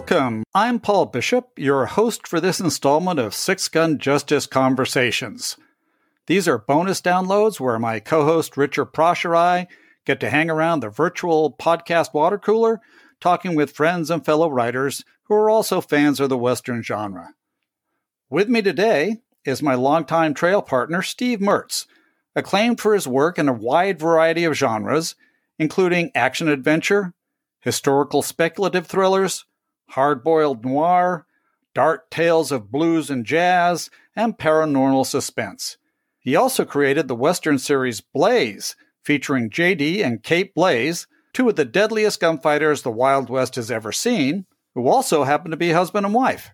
Welcome. I'm Paul Bishop, your host for this installment of Six Gun Justice Conversations. These are bonus downloads where my co host Richard Prosch and I get to hang around the virtual podcast water cooler talking with friends and fellow writers who are also fans of the Western genre. With me today is my longtime trail partner, Steve Mertz, acclaimed for his work in a wide variety of genres, including action adventure, historical speculative thrillers, hard boiled noir, dark tales of blues and jazz, and paranormal suspense. He also created the Western series Blaze, featuring J.D. and Kate Blaze, two of the deadliest gunfighters the Wild West has ever seen, who also happen to be husband and wife.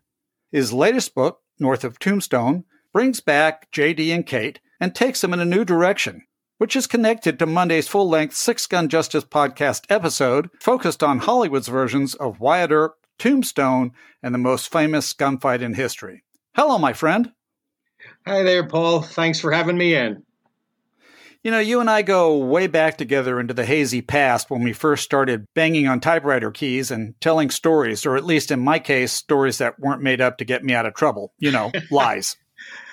His latest book, North of Tombstone, brings back J.D. and Kate and takes them in a new direction, which is connected to Monday's full length Six Gun Justice podcast episode focused on Hollywood's versions of Wyatt Earp Tombstone, and the most famous gunfight in history. Hello, my friend. Hi there, Paul. Thanks for having me in. You know, you and I go way back together into the hazy past when we first started banging on typewriter keys and telling stories, or at least in my case, stories that weren't made up to get me out of trouble. You know, lies.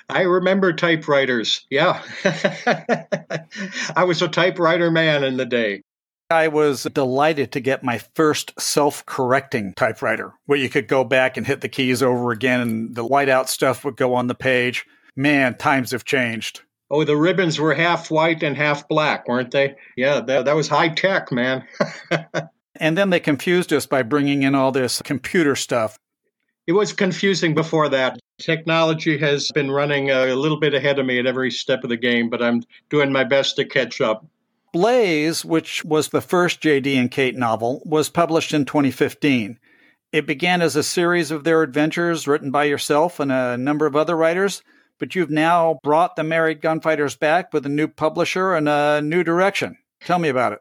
I remember typewriters. Yeah. I was a typewriter man in the day. I was delighted to get my first self correcting typewriter where you could go back and hit the keys over again and the whiteout stuff would go on the page. Man, times have changed. Oh, the ribbons were half white and half black, weren't they? Yeah, that, that was high tech, man. and then they confused us by bringing in all this computer stuff. It was confusing before that. Technology has been running a little bit ahead of me at every step of the game, but I'm doing my best to catch up. Blaze, which was the first J.D. and Kate novel, was published in 2015. It began as a series of their adventures written by yourself and a number of other writers, but you've now brought the Married Gunfighters back with a new publisher and a new direction. Tell me about it.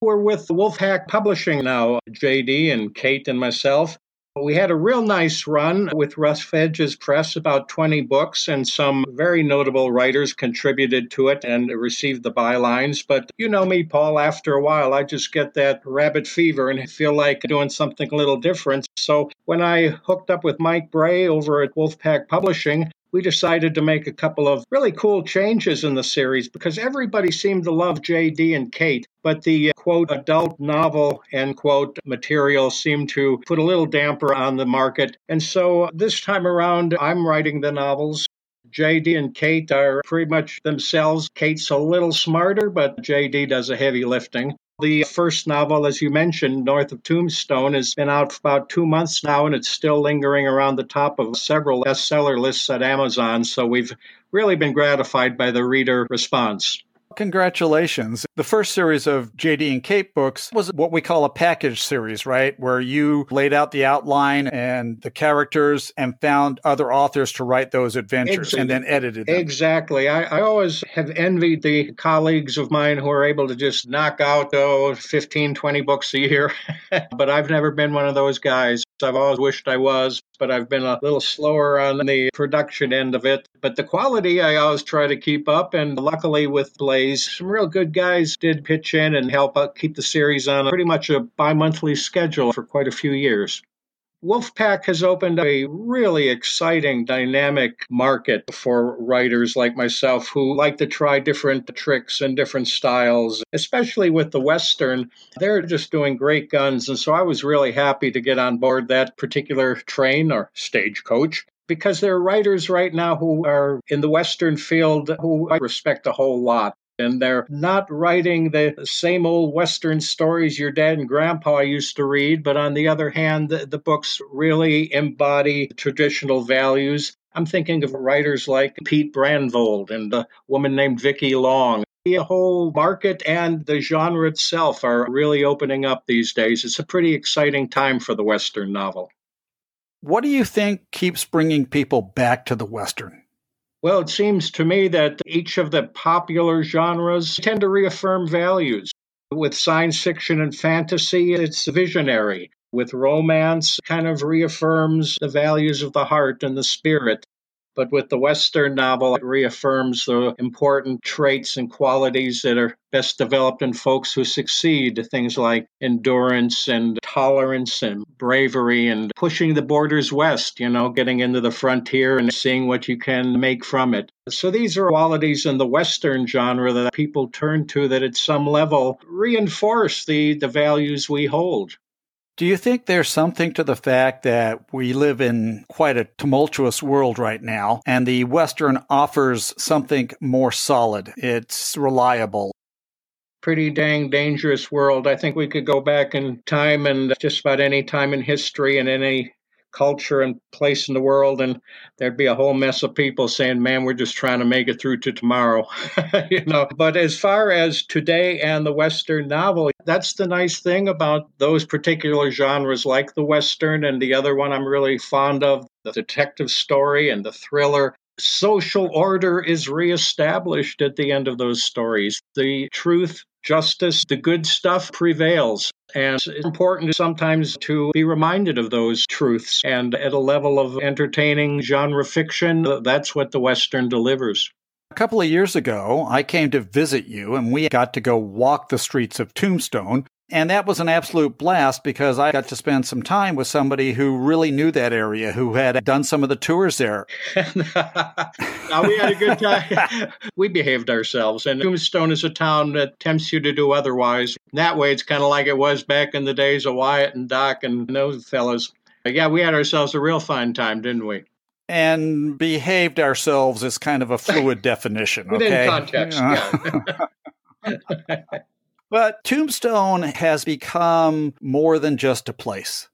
We're with Wolfpack Publishing now, JD and Kate and myself. We had a real nice run with Rough Edges Press, about 20 books, and some very notable writers contributed to it and received the bylines. But you know me, Paul, after a while, I just get that rabbit fever and feel like doing something a little different. So when I hooked up with Mike Bray over at Wolfpack Publishing, we decided to make a couple of really cool changes in the series because everybody seemed to love JD and Kate, but the uh, quote adult novel end quote material seemed to put a little damper on the market. And so uh, this time around, I'm writing the novels. JD and Kate are pretty much themselves. Kate's a little smarter, but JD does a heavy lifting. The first novel, as you mentioned, North of Tombstone, has been out for about two months now, and it's still lingering around the top of several bestseller lists at Amazon. So we've really been gratified by the reader response. Congratulations. The first series of JD and Kate books was what we call a package series, right? Where you laid out the outline and the characters and found other authors to write those adventures exactly. and then edited them. Exactly. I, I, always have envied the colleagues of mine who are able to just knock out, oh, 15, 20 books a year. but I've never been one of those guys. I've always wished I was, but I've been a little slower on the production end of it. But the quality I always try to keep up, and luckily with Blaze, some real good guys did pitch in and help out keep the series on pretty much a bi monthly schedule for quite a few years. Wolfpack has opened a really exciting, dynamic market for writers like myself who like to try different tricks and different styles, especially with the Western. They're just doing great guns. And so I was really happy to get on board that particular train or stagecoach because there are writers right now who are in the Western field who I respect a whole lot and they're not writing the same old Western stories your dad and grandpa used to read, but on the other hand, the, the books really embody traditional values. I'm thinking of writers like Pete Brandvold and a woman named Vicki Long. The whole market and the genre itself are really opening up these days. It's a pretty exciting time for the Western novel. What do you think keeps bringing people back to the Western? Well, it seems to me that each of the popular genres tend to reaffirm values. With science fiction and fantasy, it's visionary. With romance, kind of reaffirms the values of the heart and the spirit. But with the Western novel, it reaffirms the important traits and qualities that are best developed in folks who succeed. Things like endurance and tolerance and bravery and pushing the borders west, you know, getting into the frontier and seeing what you can make from it. So these are qualities in the Western genre that people turn to that at some level reinforce the, the values we hold. Do you think there's something to the fact that we live in quite a tumultuous world right now, and the Western offers something more solid? It's reliable. Pretty dang dangerous world. I think we could go back in time and just about any time in history and any culture and place in the world, and there'd be a whole mess of people saying, "Man, we're just trying to make it through to tomorrow," you know. But as far as today and the Western novel, that's the nice thing about those particular genres, like the Western and the other one I'm really fond of, the detective story and the thriller social order is reestablished at the end of those stories. The truth, justice, the good stuff prevails. And it's important sometimes to be reminded of those truths. And at a level of entertaining genre fiction, that's what the Western delivers. A couple of years ago, I came to visit you and we got to go walk the streets of Tombstone. And that was an absolute blast because I got to spend some time with somebody who really knew that area, who had done some of the tours there. now, we had a good time. we behaved ourselves. And Tombstone is a town that tempts you to do otherwise. that way, it's kind of like it was back in the days of Wyatt and Doc and those fellas. But yeah, we had ourselves a real fine time, didn't we? And behaved ourselves is kind of a fluid definition. Okay? Within context, yeah. But Tombstone has become more than just a place.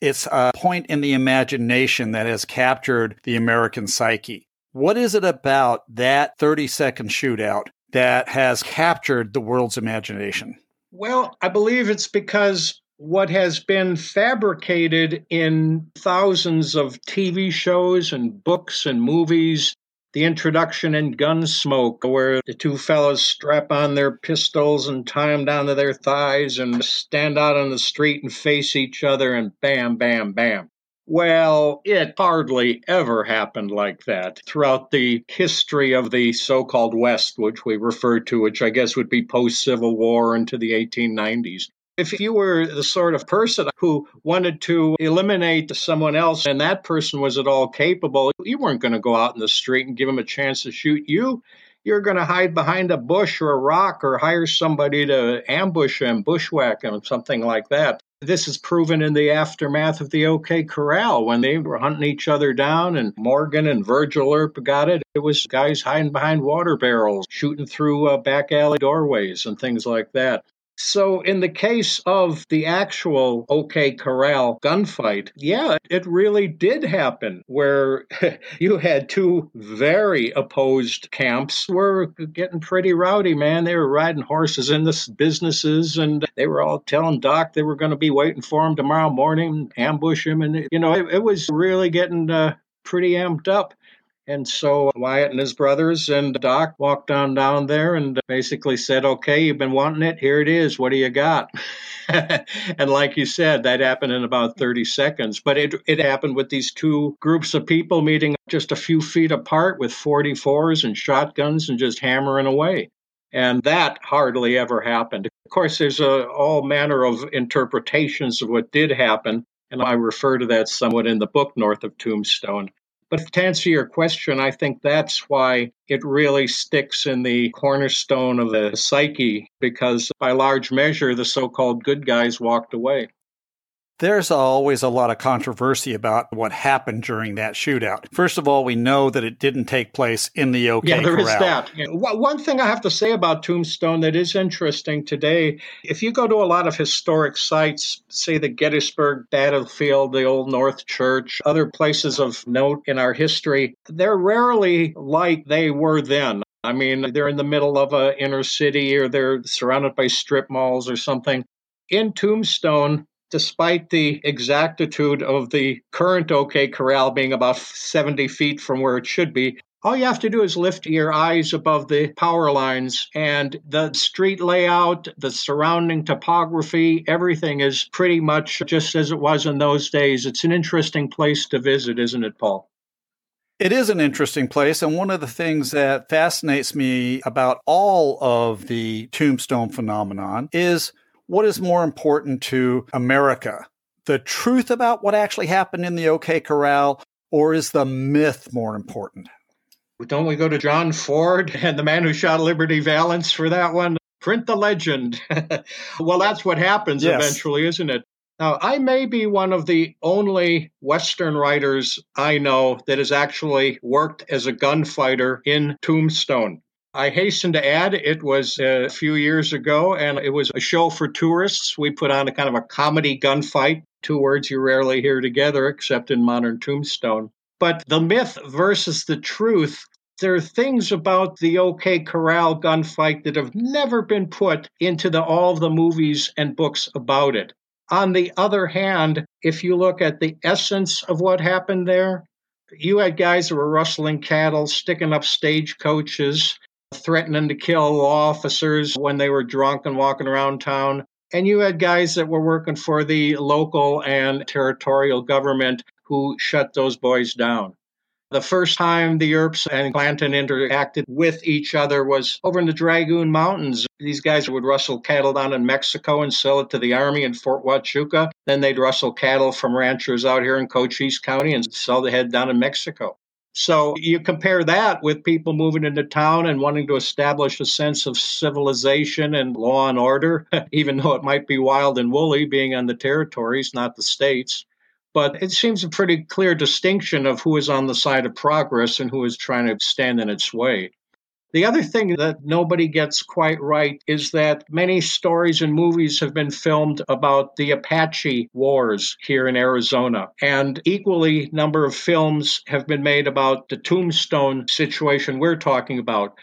It's a point in the imagination that has captured the American psyche. What is it about that 30 second shootout that has captured the world's imagination? Well, I believe it's because what has been fabricated in thousands of TV shows and books and movies the introduction in Gunsmoke, where the two fellows strap on their pistols and tie them down to their thighs and stand out on the street and face each other and bam, bam, bam. Well, it hardly ever happened like that throughout the history of the so called West, which we refer to, which I guess would be post Civil War into the 1890s. If you were the sort of person who wanted to eliminate someone else and that person was at all capable, you weren't going to go out in the street and give them a chance to shoot you. You're going to hide behind a bush or a rock or hire somebody to ambush him, bushwhack him, something like that. This is proven in the aftermath of the OK Corral when they were hunting each other down, and Morgan and Virgil Earp got it. It was guys hiding behind water barrels, shooting through uh, back alley doorways, and things like that. So, in the case of the actual OK Corral gunfight, yeah, it really did happen where you had two very opposed camps were getting pretty rowdy, man. They were riding horses in the businesses and they were all telling Doc they were going to be waiting for him tomorrow morning, ambush him. And, you know, it, it was really getting uh, pretty amped up. And so Wyatt and his brothers and Doc walked on down there and basically said, Okay, you've been wanting it. Here it is. What do you got? and like you said, that happened in about 30 seconds. But it, it happened with these two groups of people meeting just a few feet apart with 44s and shotguns and just hammering away. And that hardly ever happened. Of course, there's a, all manner of interpretations of what did happen. And I refer to that somewhat in the book North of Tombstone. But to answer your question, I think that's why it really sticks in the cornerstone of the psyche, because by large measure, the so called good guys walked away. There's always a lot of controversy about what happened during that shootout. First of all, we know that it didn't take place in the OK Yeah, there Corral. is that. One thing I have to say about Tombstone that is interesting today, if you go to a lot of historic sites, say the Gettysburg battlefield, the Old North Church, other places of note in our history, they're rarely like they were then. I mean, they're in the middle of an inner city or they're surrounded by strip malls or something. In Tombstone, despite the exactitude of the current OK Corral being about 70 feet from where it should be, all you have to do is lift your eyes above the power lines, and the street layout, the surrounding topography, everything is pretty much just as it was in those days. It's an interesting place to visit, isn't it, Paul? It is an interesting place. And one of the things that fascinates me about all of the tombstone phenomenon is what is more important to America? The truth about what actually happened in the OK Corral, or is the myth more important? Don't we go to John Ford and the man who shot Liberty Valance for that one? Print the legend. well, that's what happens yes. eventually, isn't it? Now, I may be one of the only Western writers I know that has actually worked as a gunfighter in Tombstone. I hasten to add, it was a few years ago, and it was a show for tourists. We put on a kind of a comedy gunfight, two words you rarely hear together except in modern Tombstone. But the myth versus the truth, there are things about the OK Corral gunfight that have never been put into the, all the movies and books about it. On the other hand, if you look at the essence of what happened there, you had guys that were rustling cattle, sticking up stagecoaches, threatening to kill officers when they were drunk and walking around town. And you had guys that were working for the local and territorial government who shut those boys down. The first time the Earps and Clanton interacted with each other was over in the Dragoon Mountains. These guys would rustle cattle down in Mexico and sell it to the Army in Fort Huachuca. Then they'd rustle cattle from ranchers out here in Cochise County and sell the head down in Mexico. So you compare that with people moving into town and wanting to establish a sense of civilization and law and order, even though it might be wild and woolly being on the territories, not the states. But it seems a pretty clear distinction of who is on the side of progress and who is trying to stand in its way. The other thing that nobody gets quite right is that many stories and movies have been filmed about the Apache wars here in Arizona. And equally number of films have been made about the Tombstone situation we're talking about.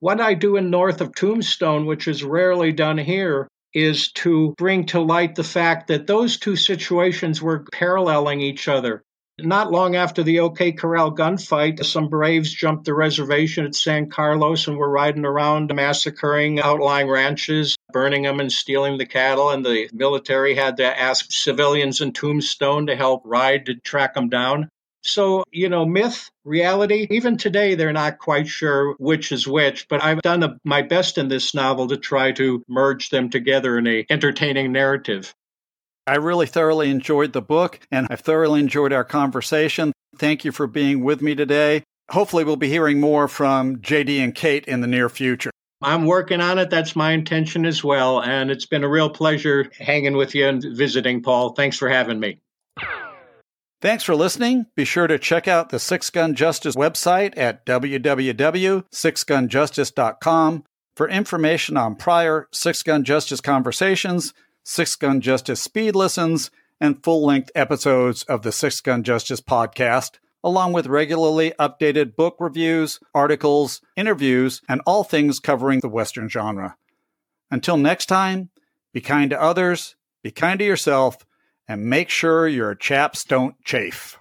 What I do in north of Tombstone, which is rarely done here, is to bring to light the fact that those two situations were paralleling each other. Not long after the OK Corral gunfight, some Braves jumped the reservation at San Carlos and were riding around massacring outlying ranches, burning them and stealing the cattle. And the military had to ask civilians in Tombstone to help ride to track them down. So, you know, myth, reality, even today, they're not quite sure which is which, but I've done a, my best in this novel to try to merge them together in a entertaining narrative. I really thoroughly enjoyed the book and I've thoroughly enjoyed our conversation. Thank you for being with me today. Hopefully, we'll be hearing more from JD and Kate in the near future. I'm working on it. That's my intention as well. And it's been a real pleasure hanging with you and visiting, Paul. Thanks for having me. Thanks for listening. Be sure to check out the Six Gun Justice website at www.sixgunjustice.com for information on prior Six Gun Justice conversations, Six Gun Justice speed listens, and full length episodes of the Six Gun Justice podcast, along with regularly updated book reviews, articles, interviews, and all things covering the Western genre. Until next time, be kind to others, be kind to yourself, and make sure your chaps don't chafe.